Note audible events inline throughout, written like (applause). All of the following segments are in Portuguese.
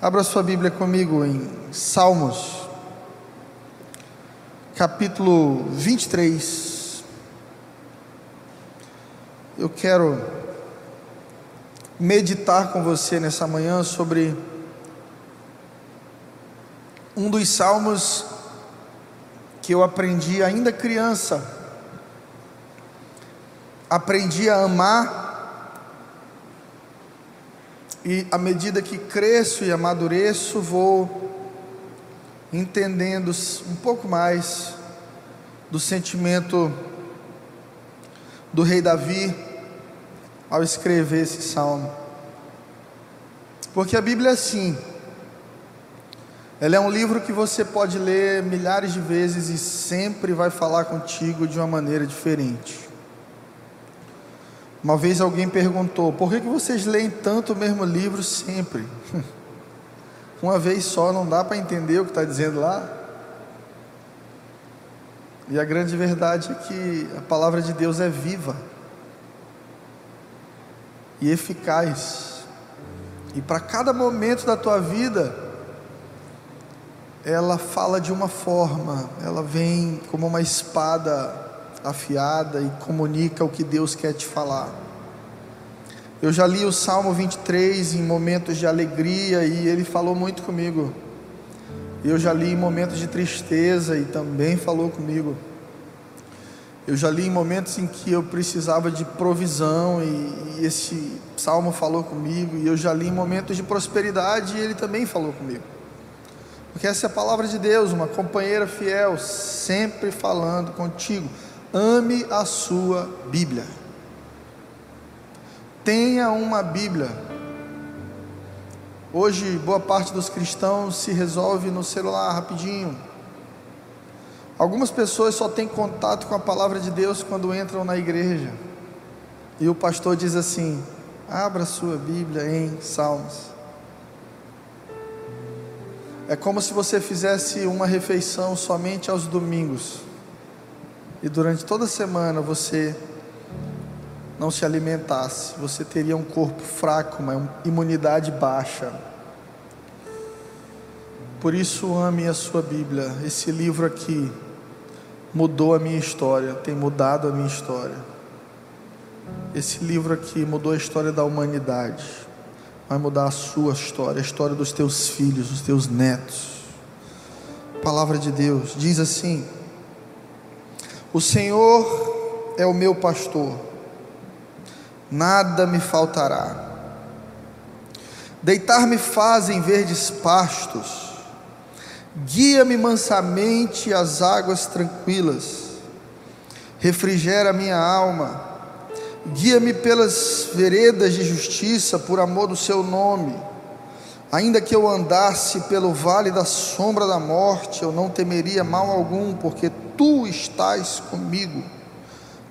Abra sua Bíblia comigo em Salmos, capítulo 23. Eu quero meditar com você nessa manhã sobre um dos salmos que eu aprendi ainda criança. Aprendi a amar e à medida que cresço e amadureço, vou entendendo um pouco mais do sentimento do rei Davi ao escrever esse salmo. Porque a Bíblia é assim. Ela é um livro que você pode ler milhares de vezes e sempre vai falar contigo de uma maneira diferente. Uma vez alguém perguntou: por que, vocês leem tanto o mesmo livro sempre? (laughs) Uma vez só não dá para entender o que está dizendo lá? E a grande verdade é que a palavra de Deus é viva e eficaz, e para cada momento da tua vida, ela fala de uma forma, ela vem como uma espada afiada e comunica o que Deus quer te falar. Eu já li o Salmo 23 em momentos de alegria e ele falou muito comigo. Eu já li em momentos de tristeza e também falou comigo. Eu já li em momentos em que eu precisava de provisão e, e esse salmo falou comigo. E eu já li em momentos de prosperidade e ele também falou comigo. Porque essa é a palavra de Deus, uma companheira fiel, sempre falando contigo ame a sua Bíblia. Tenha uma Bíblia. Hoje, boa parte dos cristãos se resolve no celular rapidinho. Algumas pessoas só têm contato com a palavra de Deus quando entram na igreja. E o pastor diz assim: abra sua Bíblia em Salmos. É como se você fizesse uma refeição somente aos domingos e durante toda a semana você não se alimentasse, você teria um corpo fraco, uma imunidade baixa. Por isso, ame a sua Bíblia. Esse livro aqui mudou a minha história, tem mudado a minha história. Esse livro aqui mudou a história da humanidade, vai mudar a sua história, a história dos teus filhos, dos teus netos. A palavra de Deus diz assim: o Senhor é o meu pastor, nada me faltará. Deitar-me faz em verdes pastos, guia-me mansamente às águas tranquilas, refrigera minha alma, guia-me pelas veredas de justiça por amor do seu nome. Ainda que eu andasse pelo vale da sombra da morte, eu não temeria mal algum, porque tu estás comigo,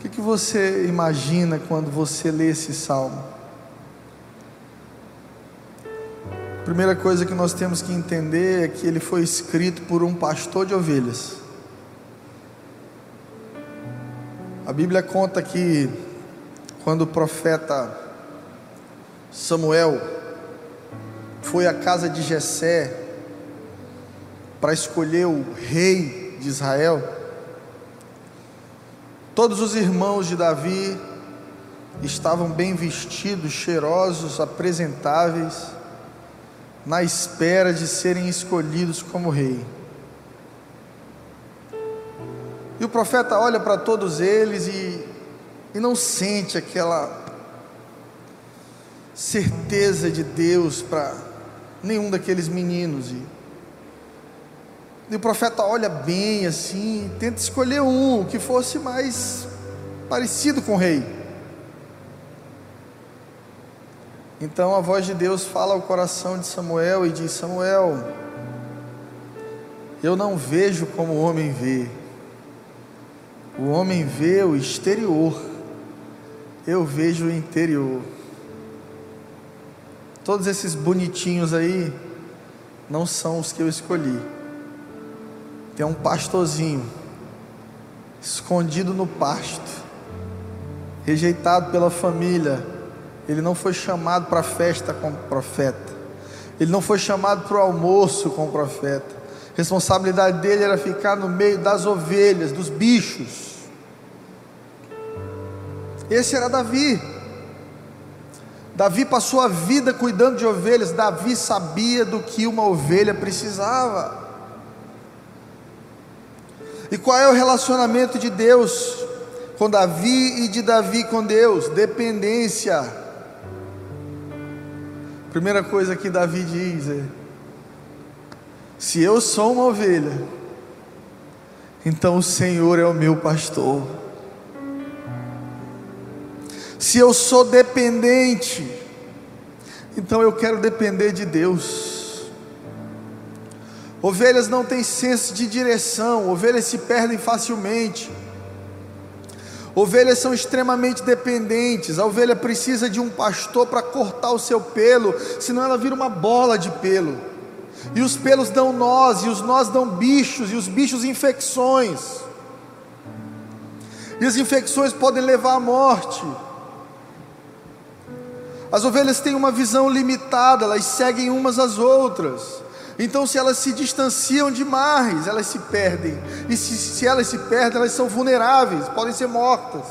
O que, que você imagina quando você lê esse salmo? A primeira coisa que nós temos que entender é que ele foi escrito por um pastor de ovelhas. A Bíblia conta que quando o profeta Samuel foi à casa de Jessé para escolher o rei de Israel, Todos os irmãos de Davi estavam bem vestidos, cheirosos, apresentáveis, na espera de serem escolhidos como rei. E o profeta olha para todos eles e, e não sente aquela certeza de Deus para nenhum daqueles meninos. E, e o profeta olha bem assim, tenta escolher um que fosse mais parecido com o rei. Então a voz de Deus fala ao coração de Samuel e diz: Samuel, eu não vejo como o homem vê. O homem vê o exterior, eu vejo o interior. Todos esses bonitinhos aí não são os que eu escolhi. Tem um pastorzinho escondido no pasto, rejeitado pela família. Ele não foi chamado para a festa como profeta. Ele não foi chamado para o almoço como profeta. A responsabilidade dele era ficar no meio das ovelhas, dos bichos. Esse era Davi. Davi passou a vida cuidando de ovelhas. Davi sabia do que uma ovelha precisava. E qual é o relacionamento de Deus com Davi e de Davi com Deus? Dependência. Primeira coisa que Davi diz é: Se eu sou uma ovelha, então o Senhor é o meu pastor. Se eu sou dependente, então eu quero depender de Deus. Ovelhas não têm senso de direção, ovelhas se perdem facilmente. Ovelhas são extremamente dependentes. A ovelha precisa de um pastor para cortar o seu pelo, senão ela vira uma bola de pelo. E os pelos dão nós, e os nós dão bichos, e os bichos infecções. E as infecções podem levar à morte. As ovelhas têm uma visão limitada, elas seguem umas às outras. Então, se elas se distanciam demais, elas se perdem. E se, se elas se perdem, elas são vulneráveis, podem ser mortas.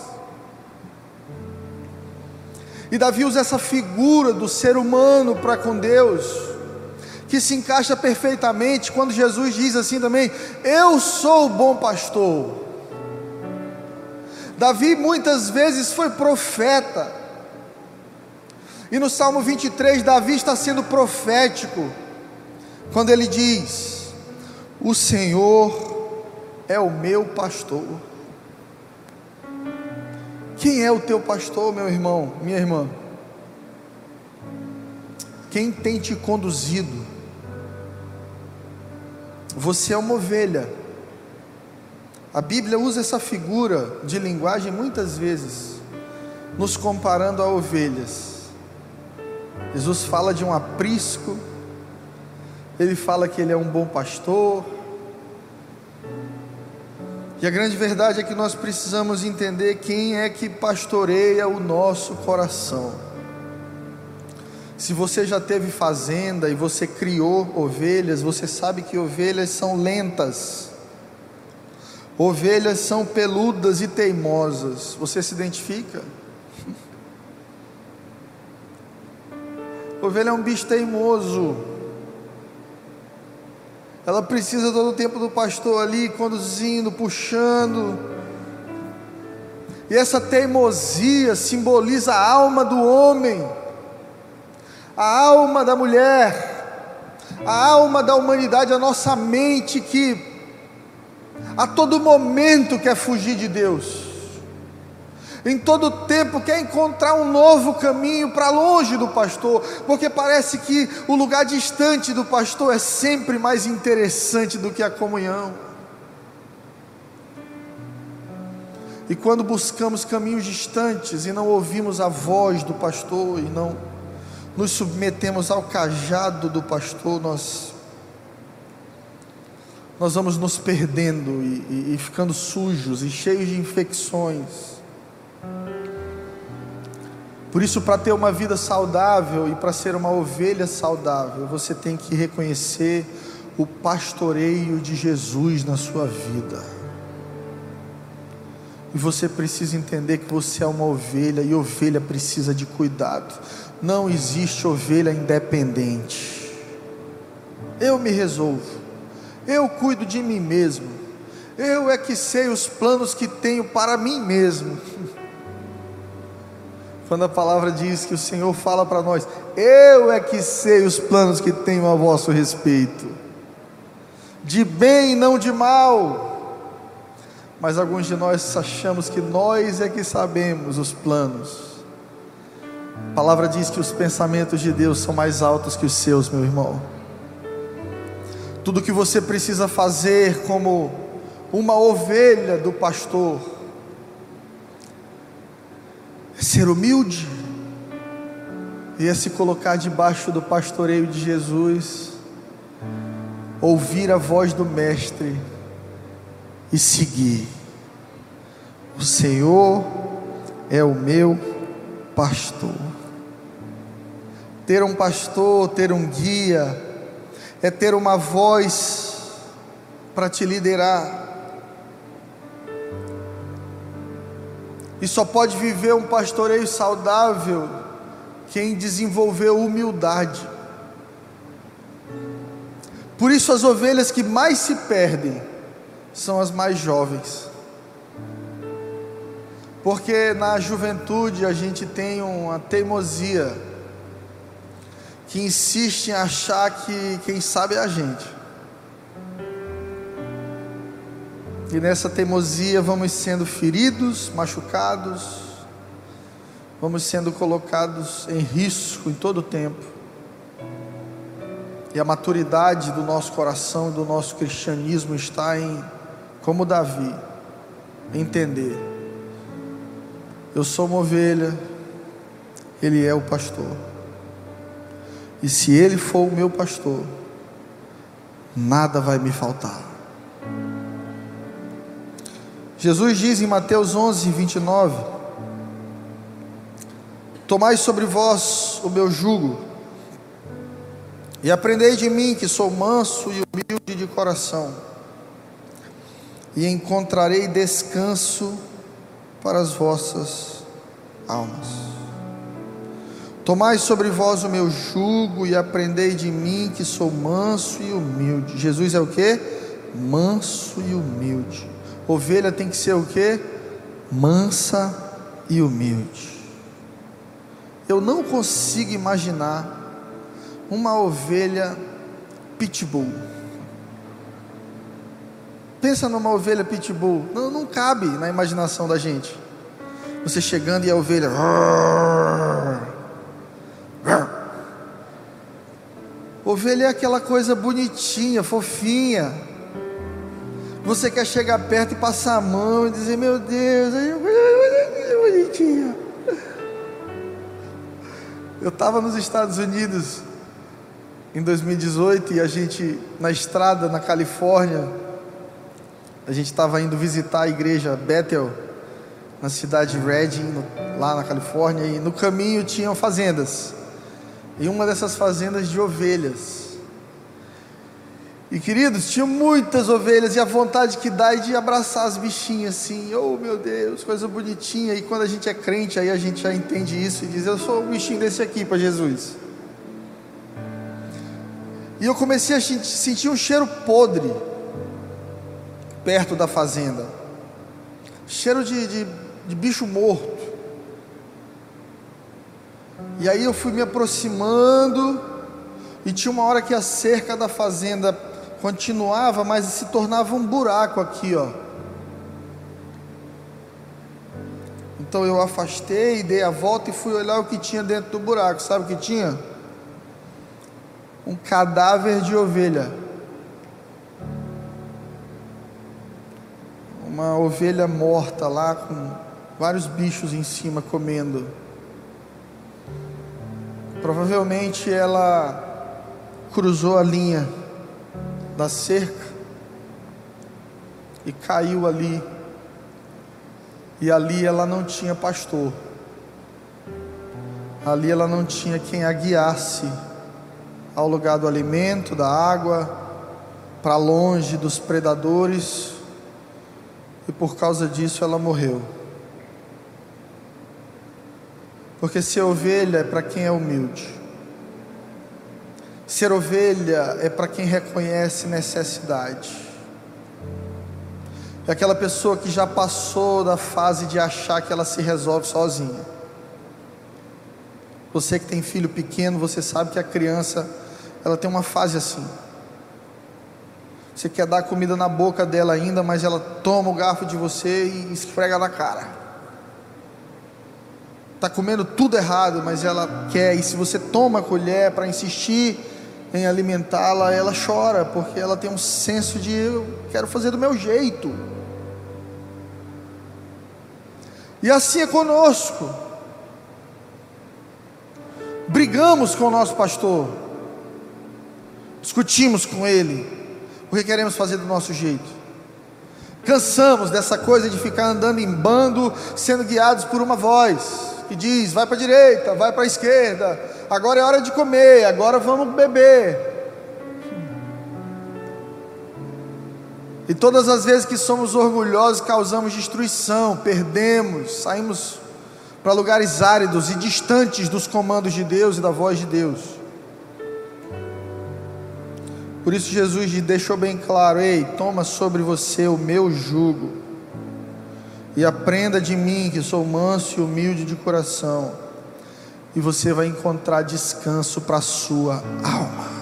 E Davi usa essa figura do ser humano para com Deus, que se encaixa perfeitamente quando Jesus diz assim também: Eu sou o bom pastor. Davi muitas vezes foi profeta, e no Salmo 23, Davi está sendo profético quando ele diz: O Senhor é o meu pastor. Quem é o teu pastor, meu irmão, minha irmã? Quem tem te conduzido? Você é uma ovelha. A Bíblia usa essa figura de linguagem muitas vezes, nos comparando a ovelhas. Jesus fala de um aprisco, ele fala que ele é um bom pastor. E a grande verdade é que nós precisamos entender quem é que pastoreia o nosso coração. Se você já teve fazenda e você criou ovelhas, você sabe que ovelhas são lentas. Ovelhas são peludas e teimosas. Você se identifica? (laughs) Ovelha é um bicho teimoso. Ela precisa todo o tempo do pastor ali, conduzindo, puxando. E essa teimosia simboliza a alma do homem, a alma da mulher, a alma da humanidade, a nossa mente que a todo momento quer fugir de Deus em todo tempo quer encontrar um novo caminho para longe do pastor, porque parece que o lugar distante do pastor é sempre mais interessante do que a comunhão. E quando buscamos caminhos distantes e não ouvimos a voz do pastor e não nos submetemos ao cajado do pastor, nós nós vamos nos perdendo e, e, e ficando sujos e cheios de infecções. Por isso, para ter uma vida saudável e para ser uma ovelha saudável, você tem que reconhecer o pastoreio de Jesus na sua vida. E você precisa entender que você é uma ovelha e ovelha precisa de cuidado. Não existe ovelha independente. Eu me resolvo. Eu cuido de mim mesmo. Eu é que sei os planos que tenho para mim mesmo. (laughs) Quando a palavra diz que o Senhor fala para nós: Eu é que sei os planos que tenho a vosso respeito, de bem e não de mal. Mas alguns de nós achamos que nós é que sabemos os planos. A palavra diz que os pensamentos de Deus são mais altos que os seus, meu irmão. Tudo que você precisa fazer como uma ovelha do pastor ser humilde e se colocar debaixo do pastoreio de Jesus, ouvir a voz do Mestre e seguir. O Senhor é o meu pastor. Ter um pastor, ter um guia, é ter uma voz para te liderar. E só pode viver um pastoreio saudável quem desenvolveu humildade. Por isso, as ovelhas que mais se perdem são as mais jovens. Porque na juventude a gente tem uma teimosia que insiste em achar que quem sabe é a gente. E nessa teimosia vamos sendo feridos, machucados, vamos sendo colocados em risco em todo o tempo. E a maturidade do nosso coração, do nosso cristianismo está em, como Davi, entender: eu sou uma ovelha, ele é o pastor. E se ele for o meu pastor, nada vai me faltar. Jesus diz em Mateus 11, 29: Tomai sobre vós o meu jugo, e aprendei de mim, que sou manso e humilde de coração, e encontrarei descanso para as vossas almas. Tomai sobre vós o meu jugo e aprendei de mim, que sou manso e humilde. Jesus é o que? Manso e humilde. Ovelha tem que ser o que? Mansa e humilde. Eu não consigo imaginar uma ovelha pitbull. Pensa numa ovelha pitbull. Não, não cabe na imaginação da gente. Você chegando e a ovelha. Ovelha é aquela coisa bonitinha, fofinha. Você quer chegar perto e passar a mão e dizer: Meu Deus, é bonitinha. Eu estava nos Estados Unidos em 2018 e a gente, na estrada na Califórnia, a gente estava indo visitar a igreja Bethel, na cidade de Redding, lá na Califórnia, e no caminho tinham fazendas, e uma dessas fazendas de ovelhas. E queridos, tinha muitas ovelhas e a vontade que dá é de abraçar as bichinhas assim, oh meu Deus, coisa bonitinha. E quando a gente é crente, aí a gente já entende isso e diz: Eu sou um bichinho desse aqui para Jesus. E eu comecei a sentir um cheiro podre perto da fazenda cheiro de, de, de bicho morto. E aí eu fui me aproximando, e tinha uma hora que a cerca da fazenda continuava, mas se tornava um buraco aqui, ó. Então eu afastei, dei a volta e fui olhar o que tinha dentro do buraco. Sabe o que tinha? Um cadáver de ovelha. Uma ovelha morta lá com vários bichos em cima comendo. Provavelmente ela cruzou a linha da cerca e caiu ali. E ali ela não tinha pastor. Ali ela não tinha quem a guiasse ao lugar do alimento, da água, para longe dos predadores. E por causa disso ela morreu. Porque ser ovelha é para quem é humilde. Ser ovelha é para quem reconhece necessidade. É aquela pessoa que já passou da fase de achar que ela se resolve sozinha. Você que tem filho pequeno, você sabe que a criança, ela tem uma fase assim. Você quer dar comida na boca dela ainda, mas ela toma o garfo de você e esfrega na cara. está comendo tudo errado, mas ela quer, e se você toma a colher para insistir em alimentá-la, ela chora, porque ela tem um senso de eu quero fazer do meu jeito. E assim é conosco. Brigamos com o nosso pastor, discutimos com ele, porque queremos fazer do nosso jeito. Cansamos dessa coisa de ficar andando em bando, sendo guiados por uma voz que diz: vai para a direita, vai para a esquerda, agora é hora de comer, agora vamos beber. E todas as vezes que somos orgulhosos, causamos destruição, perdemos, saímos para lugares áridos e distantes dos comandos de Deus e da voz de Deus. Por isso Jesus deixou bem claro: ei, toma sobre você o meu jugo e aprenda de mim, que sou manso e humilde de coração, e você vai encontrar descanso para a sua alma.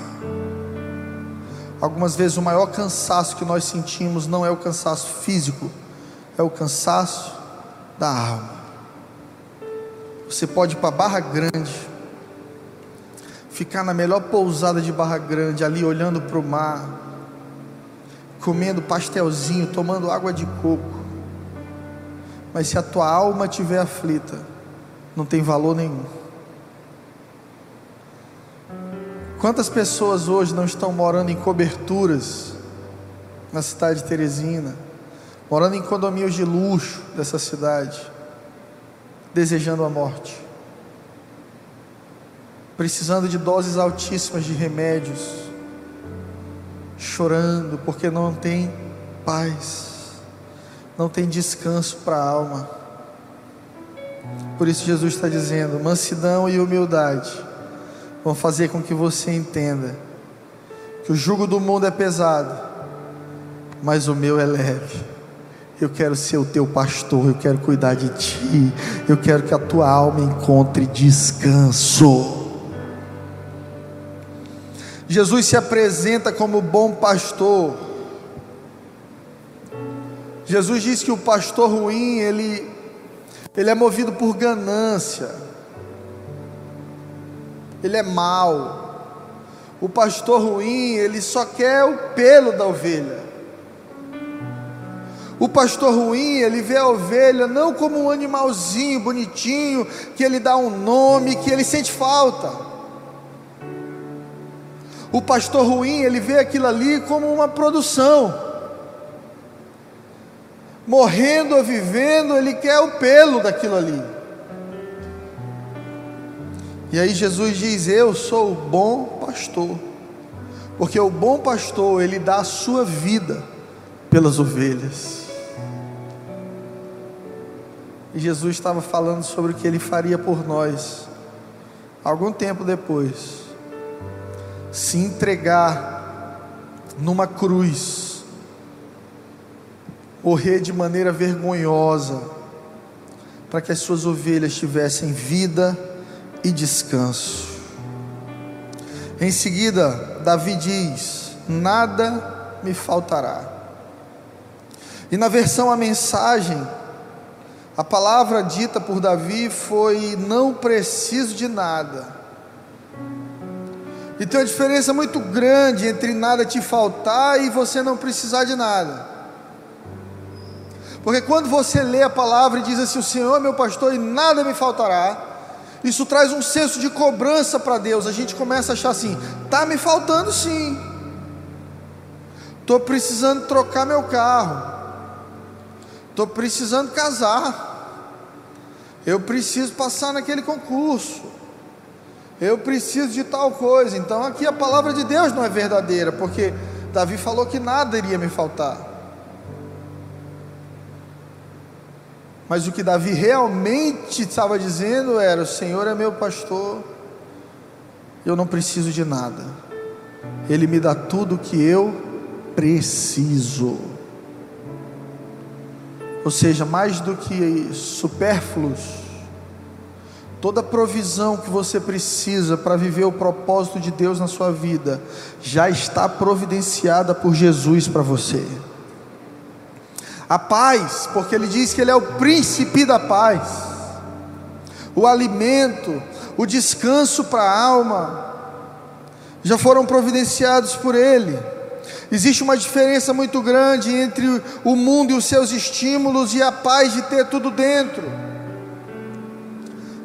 Algumas vezes o maior cansaço que nós sentimos não é o cansaço físico, é o cansaço da alma. Você pode ir para Barra Grande, ficar na melhor pousada de Barra Grande, ali olhando para o mar, comendo pastelzinho, tomando água de coco. Mas se a tua alma estiver aflita, não tem valor nenhum. Quantas pessoas hoje não estão morando em coberturas na cidade de Teresina, morando em condomínios de luxo dessa cidade, desejando a morte, precisando de doses altíssimas de remédios, chorando porque não tem paz, não tem descanso para a alma. Por isso Jesus está dizendo: mansidão e humildade vão fazer com que você entenda que o jugo do mundo é pesado, mas o meu é leve. Eu quero ser o teu pastor, eu quero cuidar de ti, eu quero que a tua alma encontre descanso. Jesus se apresenta como bom pastor. Jesus diz que o pastor ruim, ele, ele é movido por ganância ele é mau. O pastor ruim, ele só quer o pelo da ovelha. O pastor ruim, ele vê a ovelha não como um animalzinho bonitinho, que ele dá um nome, que ele sente falta. O pastor ruim, ele vê aquilo ali como uma produção. Morrendo ou vivendo, ele quer o pelo daquilo ali. E aí Jesus diz: Eu sou o bom pastor, porque o bom pastor, ele dá a sua vida pelas ovelhas. E Jesus estava falando sobre o que ele faria por nós, algum tempo depois, se entregar numa cruz, morrer de maneira vergonhosa, para que as suas ovelhas tivessem vida e descanso. Em seguida, Davi diz: Nada me faltará. E na versão a mensagem, a palavra dita por Davi foi: Não preciso de nada. E tem uma diferença muito grande entre nada te faltar e você não precisar de nada. Porque quando você lê a palavra e diz assim: O Senhor é meu pastor e nada me faltará, isso traz um senso de cobrança para Deus. A gente começa a achar assim: tá me faltando sim. Estou precisando trocar meu carro. Estou precisando casar. Eu preciso passar naquele concurso. Eu preciso de tal coisa. Então aqui a palavra de Deus não é verdadeira, porque Davi falou que nada iria me faltar. Mas o que Davi realmente estava dizendo era: O Senhor é meu pastor, eu não preciso de nada, Ele me dá tudo o que eu preciso. Ou seja, mais do que supérfluos, toda provisão que você precisa para viver o propósito de Deus na sua vida, já está providenciada por Jesus para você a paz, porque ele diz que ele é o príncipe da paz. o alimento, o descanso para a alma, já foram providenciados por Ele. Existe uma diferença muito grande entre o mundo e os seus estímulos e a paz de ter tudo dentro.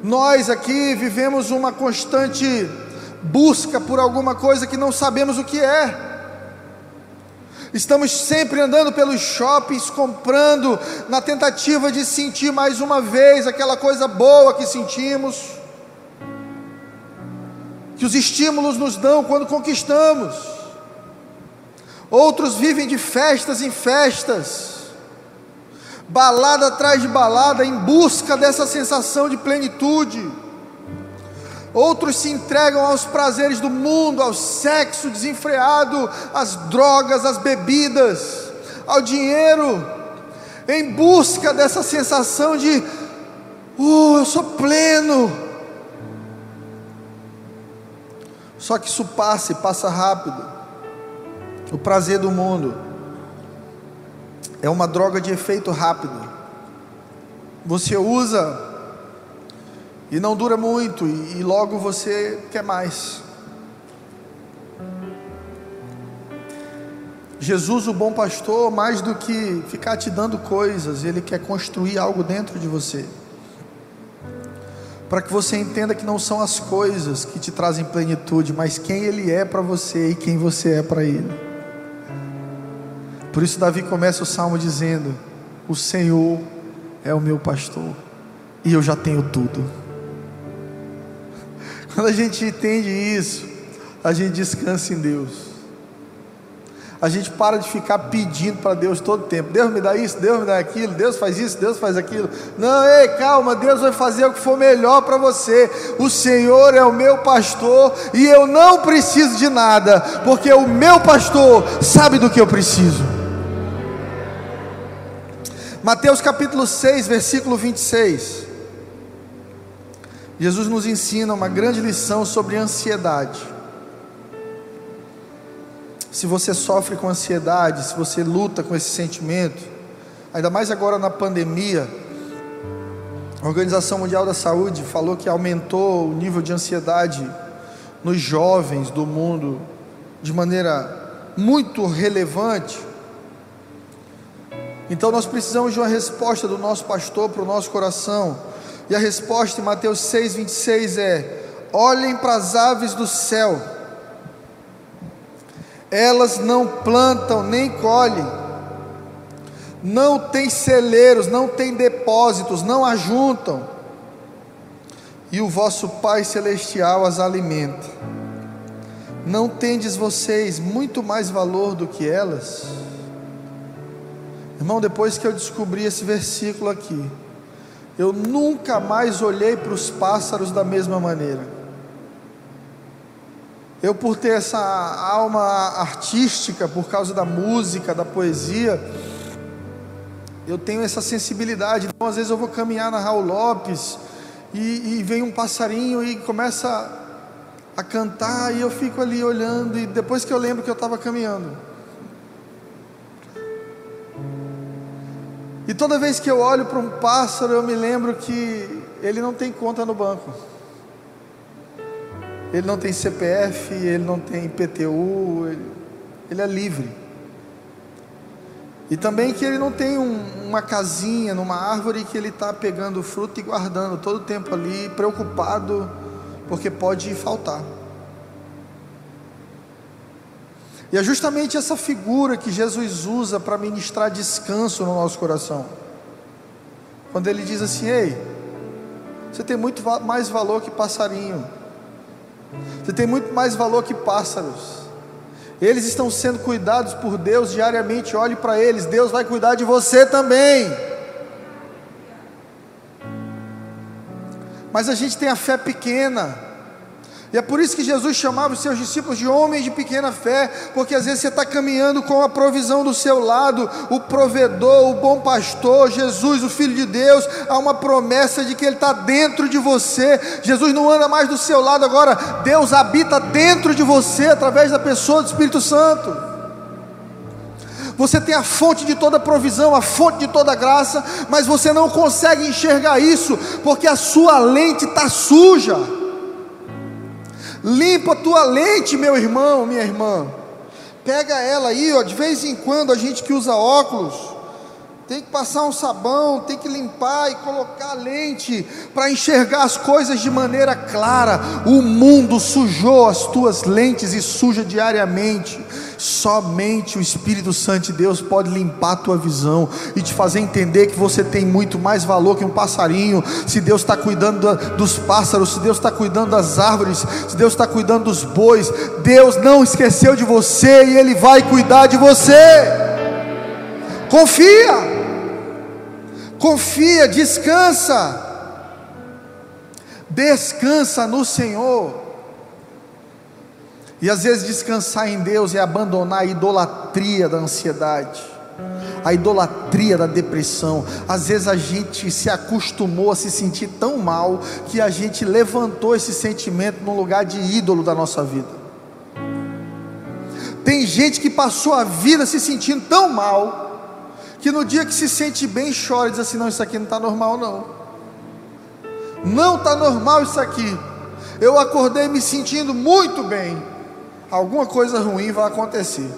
Nós aqui vivemos uma constante busca por alguma coisa que não sabemos o que é. Estamos sempre andando pelos shoppings, comprando, na tentativa de sentir mais uma vez aquela coisa boa que sentimos, que os estímulos nos dão quando conquistamos. Outros vivem de festas em festas, balada atrás de balada, em busca dessa sensação de plenitude. Outros se entregam aos prazeres do mundo, ao sexo desenfreado, às drogas, às bebidas, ao dinheiro, em busca dessa sensação de, uh, eu sou pleno. Só que isso passa e passa rápido. O prazer do mundo é uma droga de efeito rápido. Você usa e não dura muito, e, e logo você quer mais. Jesus, o bom pastor, mais do que ficar te dando coisas, ele quer construir algo dentro de você. Para que você entenda que não são as coisas que te trazem plenitude, mas quem ele é para você e quem você é para ele. Por isso, Davi começa o salmo dizendo: O Senhor é o meu pastor, e eu já tenho tudo. Quando a gente entende isso, a gente descansa em Deus. A gente para de ficar pedindo para Deus todo tempo. Deus me dá isso, Deus me dá aquilo, Deus faz isso, Deus faz aquilo. Não, ei, calma, Deus vai fazer o que for melhor para você. O Senhor é o meu pastor e eu não preciso de nada, porque o meu pastor sabe do que eu preciso. Mateus capítulo 6, versículo 26. Jesus nos ensina uma grande lição sobre ansiedade. Se você sofre com ansiedade, se você luta com esse sentimento, ainda mais agora na pandemia, a Organização Mundial da Saúde falou que aumentou o nível de ansiedade nos jovens do mundo de maneira muito relevante. Então nós precisamos de uma resposta do nosso pastor para o nosso coração e a resposta em Mateus 6,26 é: olhem para as aves do céu, elas não plantam nem colhem, não têm celeiros, não têm depósitos, não ajuntam, e o vosso Pai Celestial as alimenta. Não tendes vocês muito mais valor do que elas? Irmão, depois que eu descobri esse versículo aqui, eu nunca mais olhei para os pássaros da mesma maneira. Eu, por ter essa alma artística, por causa da música, da poesia, eu tenho essa sensibilidade. Então, às vezes, eu vou caminhar na Raul Lopes e, e vem um passarinho e começa a cantar, e eu fico ali olhando, e depois que eu lembro que eu estava caminhando. E toda vez que eu olho para um pássaro, eu me lembro que ele não tem conta no banco. Ele não tem CPF, ele não tem IPTU, ele, ele é livre. E também que ele não tem um, uma casinha numa árvore que ele está pegando fruta e guardando todo o tempo ali, preocupado, porque pode faltar. E é justamente essa figura que Jesus usa para ministrar descanso no nosso coração. Quando ele diz assim: Ei, você tem muito mais valor que passarinho, você tem muito mais valor que pássaros. Eles estão sendo cuidados por Deus diariamente, olhe para eles, Deus vai cuidar de você também. Mas a gente tem a fé pequena. E é por isso que Jesus chamava os seus discípulos de homens de pequena fé, porque às vezes você está caminhando com a provisão do seu lado, o provedor, o bom pastor, Jesus, o Filho de Deus, há uma promessa de que Ele está dentro de você. Jesus não anda mais do seu lado agora, Deus habita dentro de você através da pessoa do Espírito Santo. Você tem a fonte de toda provisão, a fonte de toda graça, mas você não consegue enxergar isso, porque a sua lente está suja. Limpa a tua lente, meu irmão, minha irmã. Pega ela aí, ó, de vez em quando a gente que usa óculos, tem que passar um sabão, tem que limpar e colocar lente para enxergar as coisas de maneira clara. O mundo sujou as tuas lentes e suja diariamente. Somente o Espírito Santo de Deus pode limpar a tua visão e te fazer entender que você tem muito mais valor que um passarinho. Se Deus está cuidando da, dos pássaros, se Deus está cuidando das árvores, se Deus está cuidando dos bois, Deus não esqueceu de você e Ele vai cuidar de você. Confia, confia, descansa, descansa no Senhor. E às vezes descansar em Deus é abandonar a idolatria da ansiedade, a idolatria da depressão. Às vezes a gente se acostumou a se sentir tão mal que a gente levantou esse sentimento no lugar de ídolo da nossa vida. Tem gente que passou a vida se sentindo tão mal que no dia que se sente bem chora e diz assim: não, isso aqui não está normal, não. Não está normal isso aqui. Eu acordei me sentindo muito bem alguma coisa ruim vai acontecer.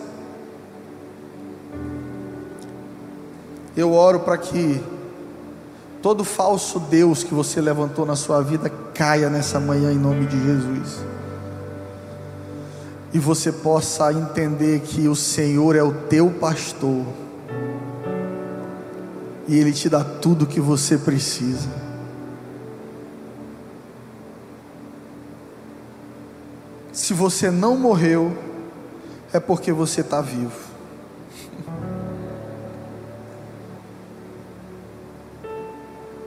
Eu oro para que todo falso Deus que você levantou na sua vida caia nessa manhã em nome de Jesus. E você possa entender que o Senhor é o teu pastor. E Ele te dá tudo o que você precisa. Se você não morreu, é porque você está vivo.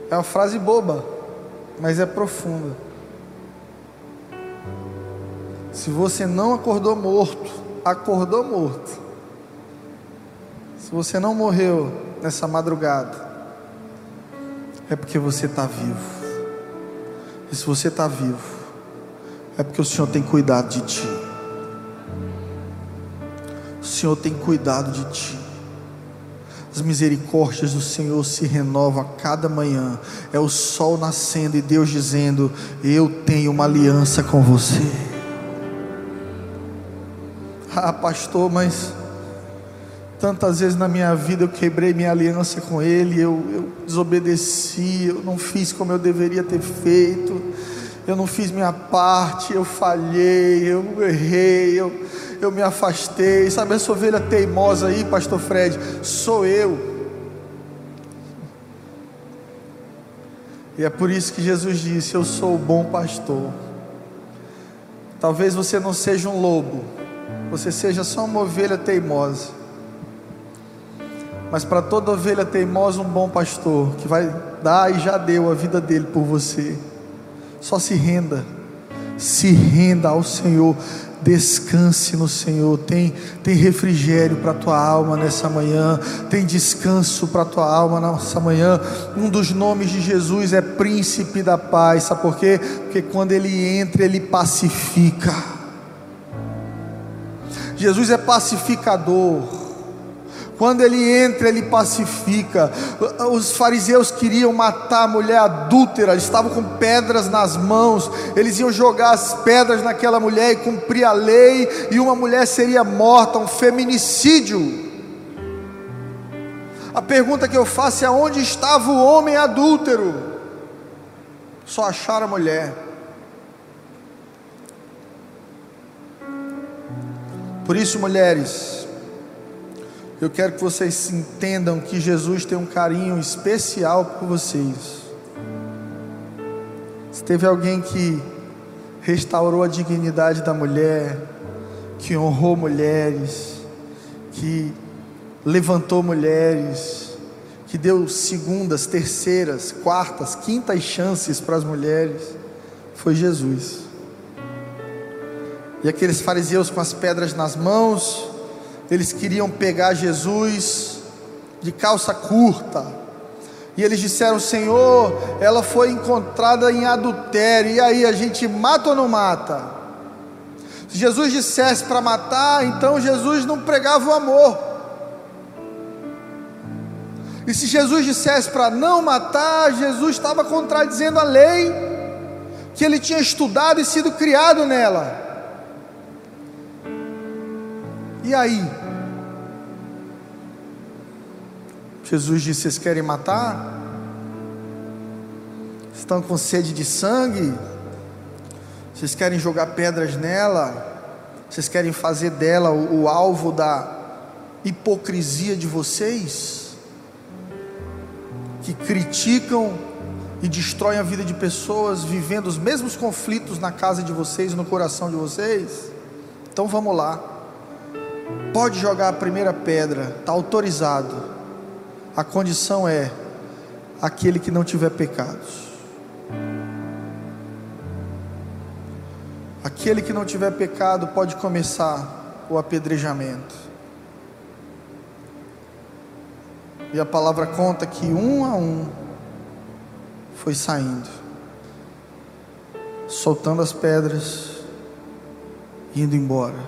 É uma frase boba, mas é profunda. Se você não acordou morto, acordou morto. Se você não morreu nessa madrugada, é porque você está vivo. E se você está vivo, é porque o Senhor tem cuidado de ti. O Senhor tem cuidado de ti. As misericórdias do Senhor se renovam a cada manhã. É o sol nascendo e Deus dizendo: Eu tenho uma aliança com você. Ah, pastor, mas tantas vezes na minha vida eu quebrei minha aliança com Ele, eu, eu desobedeci, eu não fiz como eu deveria ter feito eu não fiz minha parte, eu falhei, eu errei, eu, eu me afastei. Sabe essa ovelha teimosa aí, Pastor Fred? Sou eu. E é por isso que Jesus disse: Eu sou o bom pastor. Talvez você não seja um lobo, você seja só uma ovelha teimosa. Mas para toda ovelha teimosa, um bom pastor, que vai dar e já deu a vida dele por você. Só se renda, se renda ao Senhor, descanse no Senhor. Tem, tem refrigério para a tua alma nessa manhã, tem descanso para a tua alma nessa manhã. Um dos nomes de Jesus é Príncipe da Paz, sabe por quê? Porque quando ele entra, ele pacifica. Jesus é pacificador. Quando ele entra, ele pacifica. Os fariseus queriam matar a mulher adúltera, estavam com pedras nas mãos, eles iam jogar as pedras naquela mulher e cumprir a lei, e uma mulher seria morta, um feminicídio. A pergunta que eu faço é: onde estava o homem adúltero? Só acharam a mulher. Por isso, mulheres, eu quero que vocês entendam que Jesus tem um carinho especial por vocês. Se teve alguém que restaurou a dignidade da mulher, que honrou mulheres, que levantou mulheres, que deu segundas, terceiras, quartas, quintas chances para as mulheres, foi Jesus. E aqueles fariseus com as pedras nas mãos, eles queriam pegar Jesus de calça curta. E eles disseram: Senhor, ela foi encontrada em adultério. E aí, a gente mata ou não mata? Se Jesus dissesse para matar, então Jesus não pregava o amor. E se Jesus dissesse para não matar, Jesus estava contradizendo a lei que ele tinha estudado e sido criado nela. E aí? Jesus disse: Vocês querem matar? Estão com sede de sangue? Vocês querem jogar pedras nela? Vocês querem fazer dela o, o alvo da hipocrisia de vocês? Que criticam e destroem a vida de pessoas vivendo os mesmos conflitos na casa de vocês, no coração de vocês? Então vamos lá. Pode jogar a primeira pedra, está autorizado. A condição é aquele que não tiver pecados. Aquele que não tiver pecado pode começar o apedrejamento. E a palavra conta que um a um foi saindo, soltando as pedras, indo embora.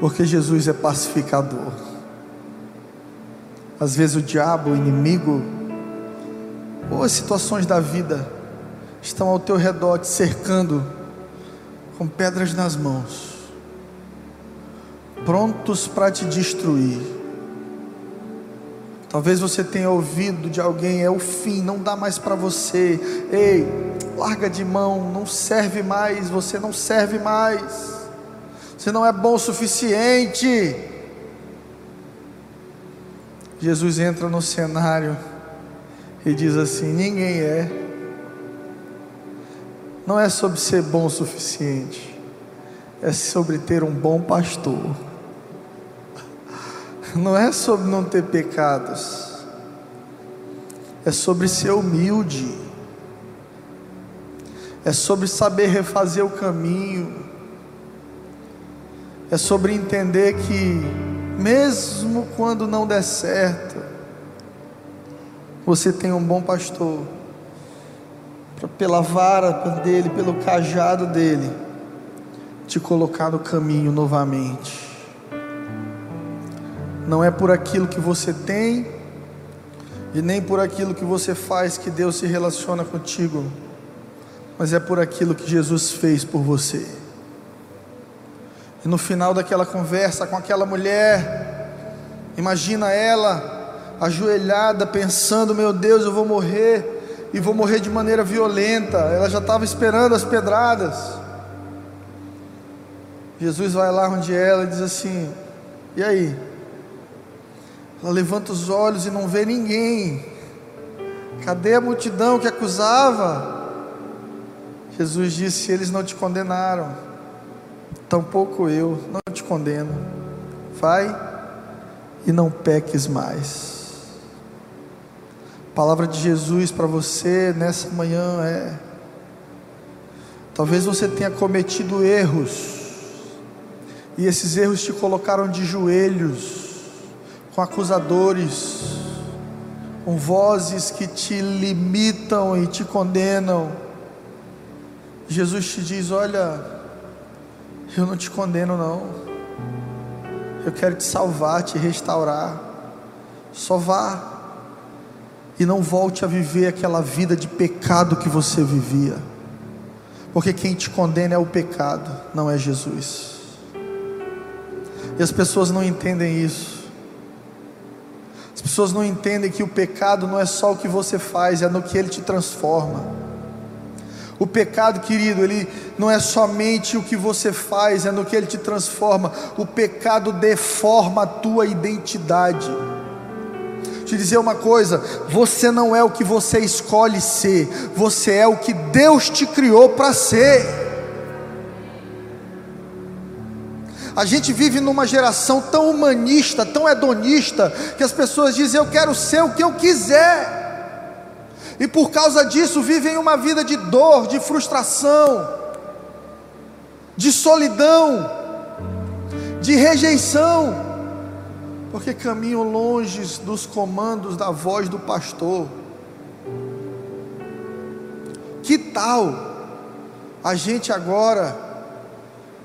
Porque Jesus é pacificador. Às vezes o diabo, o inimigo, ou as situações da vida estão ao teu redor te cercando com pedras nas mãos, prontos para te destruir. Talvez você tenha ouvido de alguém, é o fim, não dá mais para você. Ei, larga de mão, não serve mais, você não serve mais. Você não é bom o suficiente. Jesus entra no cenário e diz assim: ninguém é. Não é sobre ser bom o suficiente, é sobre ter um bom pastor. Não é sobre não ter pecados, é sobre ser humilde, é sobre saber refazer o caminho, é sobre entender que, mesmo quando não der certo, você tem um bom pastor pela vara dele, pelo cajado dele, te colocar no caminho novamente. Não é por aquilo que você tem e nem por aquilo que você faz que Deus se relaciona contigo, mas é por aquilo que Jesus fez por você. E no final daquela conversa com aquela mulher, imagina ela ajoelhada pensando: meu Deus, eu vou morrer e vou morrer de maneira violenta. Ela já estava esperando as pedradas. Jesus vai lá onde ela e diz assim: E aí? Ela levanta os olhos e não vê ninguém. Cadê a multidão que acusava? Jesus disse: Eles não te condenaram, tampouco eu não te condeno. Vai e não peques mais palavra de Jesus para você nessa manhã é: talvez você tenha cometido erros, e esses erros te colocaram de joelhos, com acusadores, com vozes que te limitam e te condenam. Jesus te diz: Olha, eu não te condeno, não. Eu quero te salvar, te restaurar. Só vá e não volte a viver aquela vida de pecado que você vivia, porque quem te condena é o pecado, não é Jesus. E as pessoas não entendem isso. As pessoas não entendem que o pecado não é só o que você faz, é no que ele te transforma. O pecado, querido, ele não é somente o que você faz, é no que ele te transforma. O pecado deforma a tua identidade te dizer uma coisa: você não é o que você escolhe ser, você é o que Deus te criou para ser. A gente vive numa geração tão humanista, tão hedonista, que as pessoas dizem: Eu quero ser o que eu quiser, e por causa disso vivem uma vida de dor, de frustração, de solidão, de rejeição porque caminham longe dos comandos da voz do pastor. Que tal a gente agora,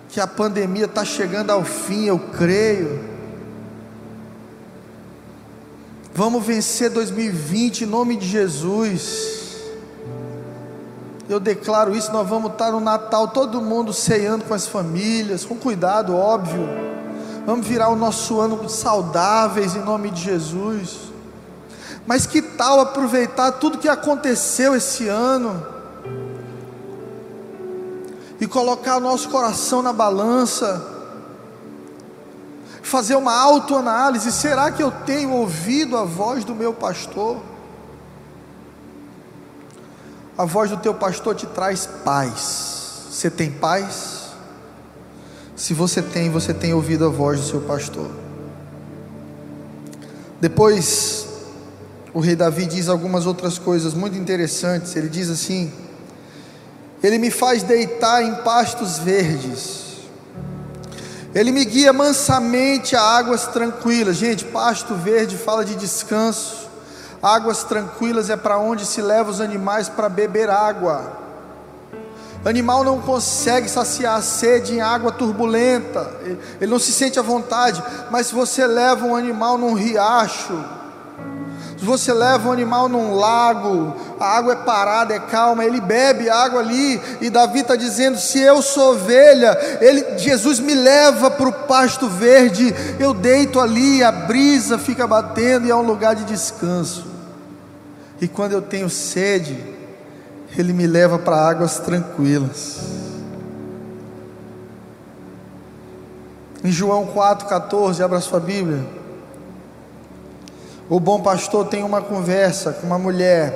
que a pandemia está chegando ao fim, eu creio, Vamos vencer 2020 em nome de Jesus. Eu declaro isso. Nós vamos estar no Natal, todo mundo ceando com as famílias, com cuidado, óbvio. Vamos virar o nosso ano saudáveis em nome de Jesus. Mas que tal aproveitar tudo que aconteceu esse ano e colocar nosso coração na balança? Fazer uma autoanálise: será que eu tenho ouvido a voz do meu pastor? A voz do teu pastor te traz paz. Você tem paz? Se você tem, você tem ouvido a voz do seu pastor. Depois, o rei Davi diz algumas outras coisas muito interessantes. Ele diz assim: Ele me faz deitar em pastos verdes ele me guia mansamente a águas tranquilas. Gente, pasto verde fala de descanso. Águas tranquilas é para onde se leva os animais para beber água. Animal não consegue saciar a sede em água turbulenta, ele não se sente à vontade. Mas se você leva um animal num riacho, você leva um animal num lago, a água é parada, é calma, ele bebe água ali, e Davi está dizendo: se eu sou ovelha, ele, Jesus me leva para o pasto verde, eu deito ali, a brisa fica batendo e é um lugar de descanso. E quando eu tenho sede, ele me leva para águas tranquilas. Em João 4,14, abra sua Bíblia. O bom pastor tem uma conversa com uma mulher,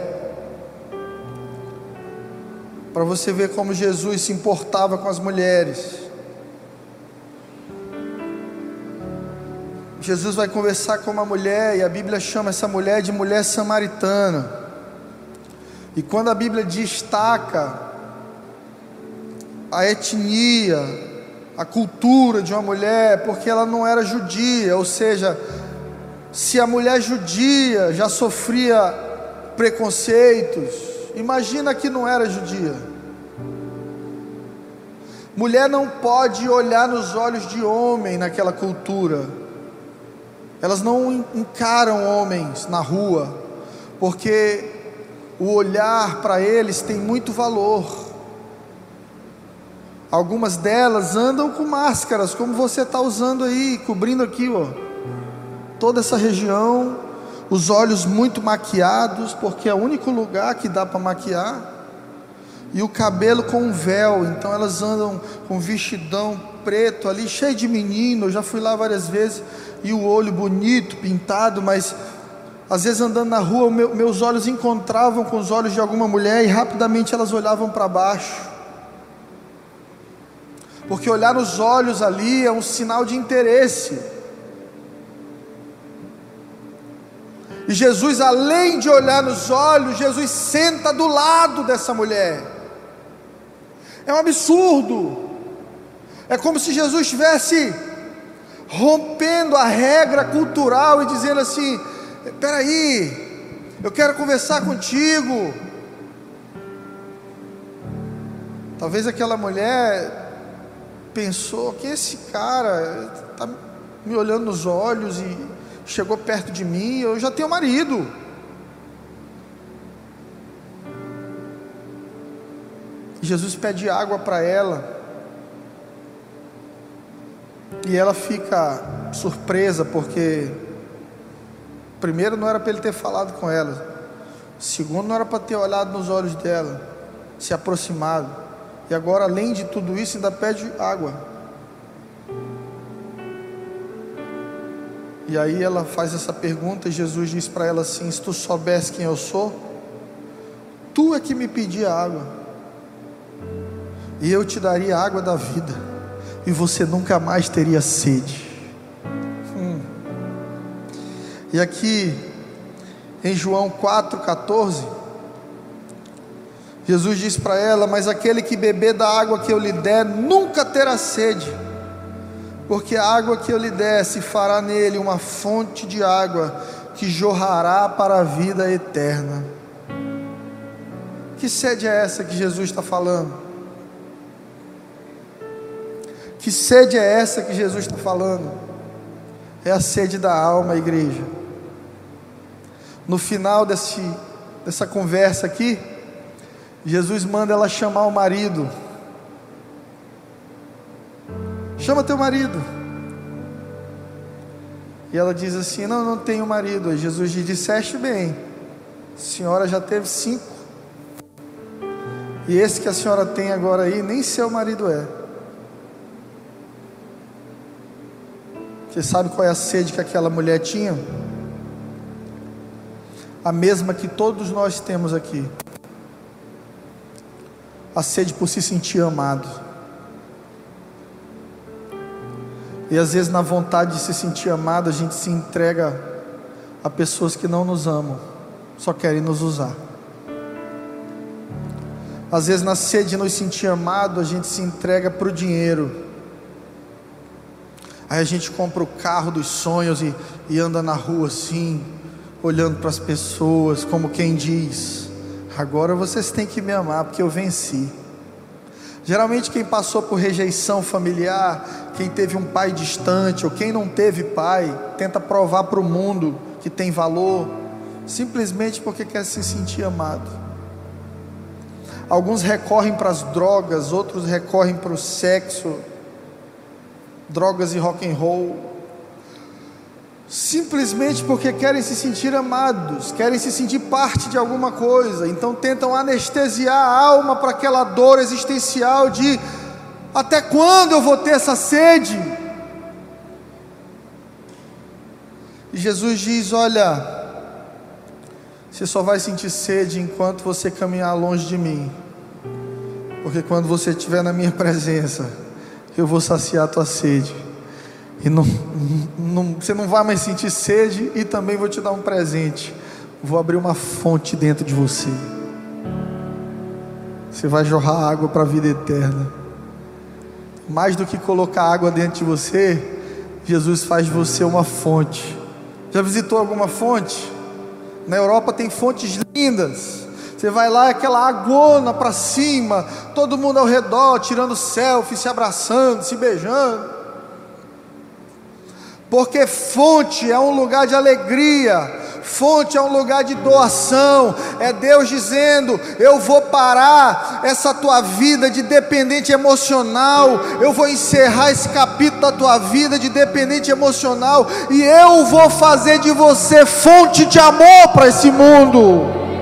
para você ver como Jesus se importava com as mulheres. Jesus vai conversar com uma mulher, e a Bíblia chama essa mulher de mulher samaritana. E quando a Bíblia destaca a etnia, a cultura de uma mulher, porque ela não era judia, ou seja, se a mulher judia já sofria preconceitos, imagina que não era judia. Mulher não pode olhar nos olhos de homem naquela cultura. Elas não encaram homens na rua, porque o olhar para eles tem muito valor. Algumas delas andam com máscaras, como você está usando aí, cobrindo aqui, ó toda essa região, os olhos muito maquiados, porque é o único lugar que dá para maquiar, e o cabelo com um véu, então elas andam com vestidão preto ali, cheio de menino. Eu já fui lá várias vezes, e o olho bonito, pintado, mas às vezes andando na rua, meu, meus olhos encontravam com os olhos de alguma mulher e rapidamente elas olhavam para baixo. Porque olhar nos olhos ali é um sinal de interesse. E Jesus, além de olhar nos olhos, Jesus senta do lado dessa mulher. É um absurdo. É como se Jesus estivesse rompendo a regra cultural e dizendo assim: espera aí, eu quero conversar contigo. Talvez aquela mulher pensou que esse cara está me olhando nos olhos e chegou perto de mim, eu já tenho marido. Jesus pede água para ela. E ela fica surpresa porque primeiro não era para ele ter falado com ela. Segundo não era para ter olhado nos olhos dela, se aproximado. E agora além de tudo isso ainda pede água. E aí ela faz essa pergunta e Jesus diz para ela assim: Se tu soubesse quem eu sou, tu é que me pedia água, e eu te daria a água da vida, e você nunca mais teria sede. Hum. E aqui em João 4,14, Jesus diz para ela: Mas aquele que beber da água que eu lhe der nunca terá sede porque a água que eu lhe desse fará nele uma fonte de água que jorrará para a vida eterna. Que sede é essa que Jesus está falando? Que sede é essa que Jesus está falando? É a sede da alma, igreja. no final desse, dessa conversa aqui, Jesus manda ela chamar o marido. Chama teu marido. E ela diz assim: Não, não tenho marido. Aí Jesus diz: Disseste bem, a senhora já teve cinco. E esse que a senhora tem agora aí, nem seu marido é. Você sabe qual é a sede que aquela mulher tinha? A mesma que todos nós temos aqui. A sede por se sentir amado. E às vezes, na vontade de se sentir amado, a gente se entrega a pessoas que não nos amam, só querem nos usar. Às vezes, na sede de nos sentir amado, a gente se entrega para o dinheiro. Aí a gente compra o carro dos sonhos e, e anda na rua assim, olhando para as pessoas, como quem diz: agora vocês têm que me amar, porque eu venci. Geralmente, quem passou por rejeição familiar, quem teve um pai distante, ou quem não teve pai, tenta provar para o mundo que tem valor, simplesmente porque quer se sentir amado. Alguns recorrem para as drogas, outros recorrem para o sexo, drogas e rock and roll, simplesmente porque querem se sentir amados, querem se sentir parte de alguma coisa, então tentam anestesiar a alma para aquela dor existencial de até quando eu vou ter essa sede? E Jesus diz: Olha, você só vai sentir sede enquanto você caminhar longe de mim, porque quando você estiver na minha presença, eu vou saciar a tua sede. E não, não, você não vai mais sentir sede e também vou te dar um presente. Vou abrir uma fonte dentro de você. Você vai jorrar água para a vida eterna. Mais do que colocar água dentro de você, Jesus faz de você uma fonte. Já visitou alguma fonte? Na Europa tem fontes lindas você vai lá, aquela agona para cima, todo mundo ao redor, tirando selfie, se abraçando, se beijando. Porque fonte é um lugar de alegria, fonte é um lugar de doação, é Deus dizendo: Eu vou parar essa tua vida de dependente emocional, eu vou encerrar esse capítulo da tua vida de dependente emocional, e eu vou fazer de você fonte de amor para esse mundo.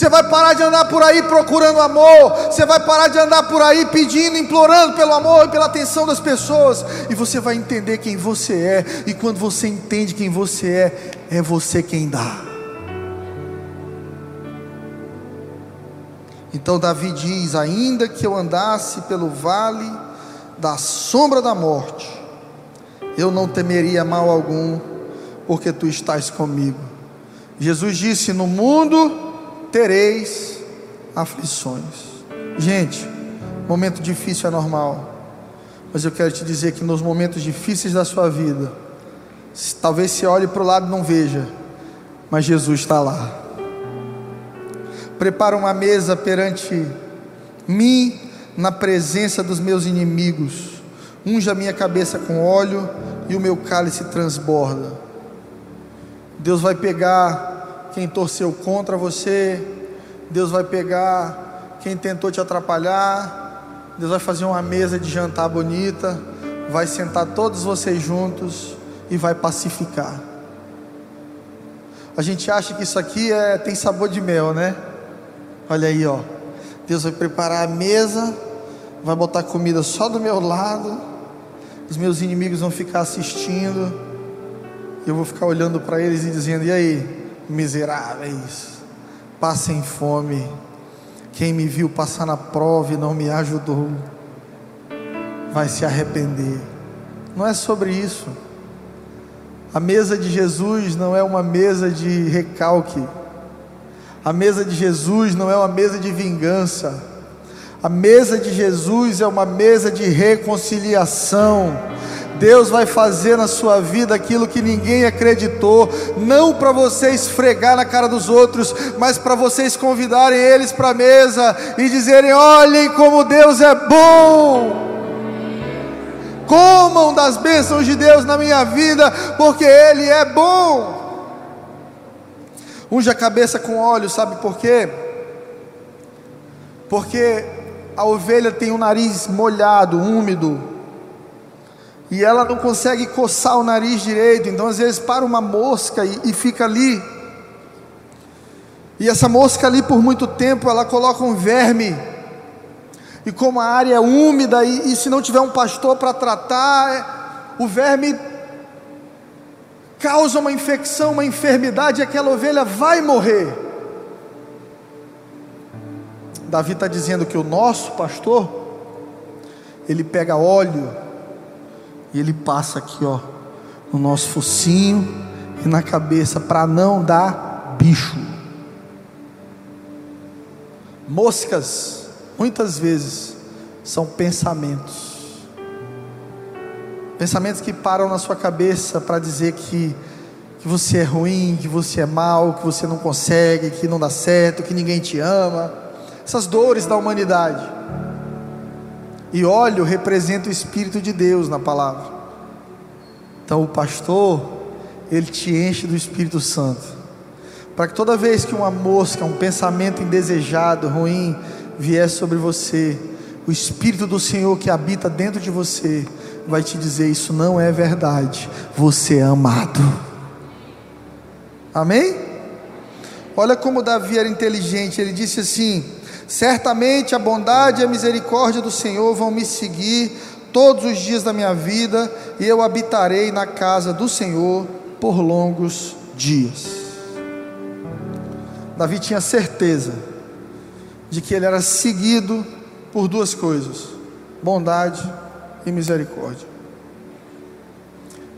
Você vai parar de andar por aí procurando amor. Você vai parar de andar por aí pedindo, implorando pelo amor e pela atenção das pessoas. E você vai entender quem você é. E quando você entende quem você é, é você quem dá. Então Davi diz: Ainda que eu andasse pelo vale da sombra da morte, eu não temeria mal algum, porque tu estás comigo. Jesus disse: No mundo tereis aflições. Gente, momento difícil é normal, mas eu quero te dizer que nos momentos difíceis da sua vida, talvez você olhe para o lado e não veja, mas Jesus está lá. Prepara uma mesa perante mim, na presença dos meus inimigos, unja minha cabeça com óleo e o meu cálice transborda. Deus vai pegar quem torceu contra você, Deus vai pegar quem tentou te atrapalhar, Deus vai fazer uma mesa de jantar bonita, vai sentar todos vocês juntos e vai pacificar. A gente acha que isso aqui é, tem sabor de mel, né? Olha aí, ó. Deus vai preparar a mesa, vai botar comida só do meu lado, os meus inimigos vão ficar assistindo, eu vou ficar olhando para eles e dizendo: e aí? Miseráveis, passem fome. Quem me viu passar na prova e não me ajudou, vai se arrepender. Não é sobre isso. A mesa de Jesus não é uma mesa de recalque. A mesa de Jesus não é uma mesa de vingança. A mesa de Jesus é uma mesa de reconciliação. Deus vai fazer na sua vida aquilo que ninguém acreditou, não para você esfregar na cara dos outros, mas para vocês convidarem eles para a mesa e dizerem: olhem como Deus é bom. Comam das bênçãos de Deus na minha vida, porque Ele é bom. Unge a cabeça com óleo, sabe por quê? Porque a ovelha tem o nariz molhado, úmido, e ela não consegue coçar o nariz direito, então às vezes para uma mosca e, e fica ali. E essa mosca ali por muito tempo ela coloca um verme. E como a área é úmida e, e se não tiver um pastor para tratar, é, o verme causa uma infecção, uma enfermidade, e aquela ovelha vai morrer. Davi está dizendo que o nosso pastor, ele pega óleo e ele passa aqui, ó, no nosso focinho e na cabeça para não dar bicho. Moscas, muitas vezes, são pensamentos. Pensamentos que param na sua cabeça para dizer que, que você é ruim, que você é mal, que você não consegue, que não dá certo, que ninguém te ama. Essas dores da humanidade. E óleo representa o Espírito de Deus na palavra. Então o pastor, ele te enche do Espírito Santo. Para que toda vez que uma mosca, um pensamento indesejado, ruim, vier sobre você, o Espírito do Senhor que habita dentro de você, vai te dizer: Isso não é verdade, você é amado. Amém? Olha como Davi era inteligente, ele disse assim: Certamente a bondade e a misericórdia do Senhor vão me seguir todos os dias da minha vida, e eu habitarei na casa do Senhor por longos dias. Davi tinha certeza de que ele era seguido por duas coisas: bondade e misericórdia.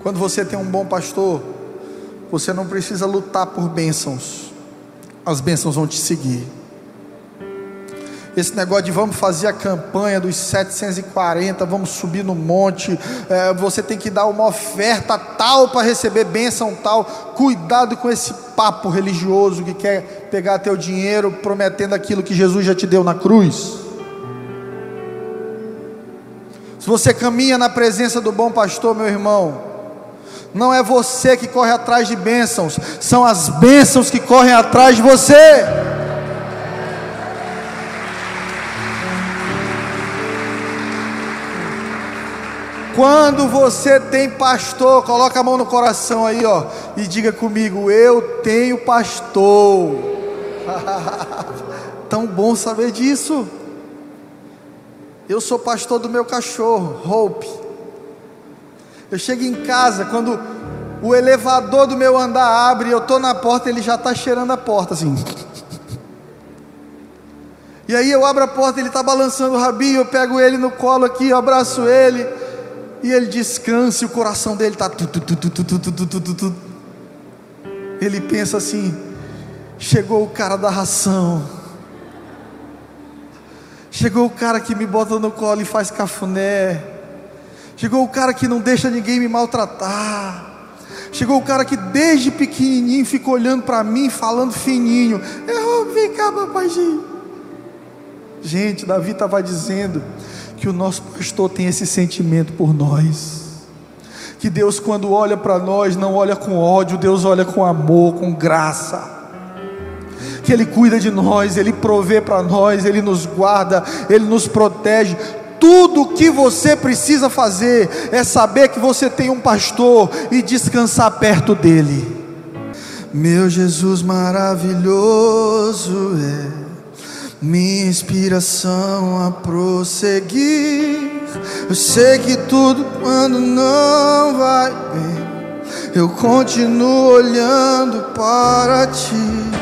Quando você tem um bom pastor, você não precisa lutar por bênçãos, as bênçãos vão te seguir. Esse negócio de vamos fazer a campanha dos 740, vamos subir no monte, é, você tem que dar uma oferta tal para receber bênção tal. Cuidado com esse papo religioso que quer pegar teu dinheiro prometendo aquilo que Jesus já te deu na cruz. Se você caminha na presença do bom pastor, meu irmão, não é você que corre atrás de bênçãos, são as bênçãos que correm atrás de você. Quando você tem pastor, coloca a mão no coração aí, ó, e diga comigo: Eu tenho pastor. (laughs) Tão bom saber disso. Eu sou pastor do meu cachorro, Hope. Eu chego em casa, quando o elevador do meu andar abre, eu estou na porta, ele já está cheirando a porta, assim. (laughs) E aí eu abro a porta, ele está balançando o rabinho, eu pego ele no colo aqui, abraço ele e ele descansa e o coração dele está. Ele pensa assim: chegou o cara da ração, chegou o cara que me bota no colo e faz cafuné, chegou o cara que não deixa ninguém me maltratar. Chegou o cara que desde pequenininho fica olhando para mim, falando fininho. Eu vem cá, papaizinho. Gente, Davi estava dizendo que o nosso pastor tem esse sentimento por nós. Que Deus, quando olha para nós, não olha com ódio, Deus olha com amor, com graça. Que Ele cuida de nós, Ele provê para nós, Ele nos guarda, Ele nos protege. Tudo o que você precisa fazer é saber que você tem um pastor e descansar perto dele. Meu Jesus maravilhoso é minha inspiração a prosseguir. Eu sei que tudo quando não vai bem, eu continuo olhando para ti.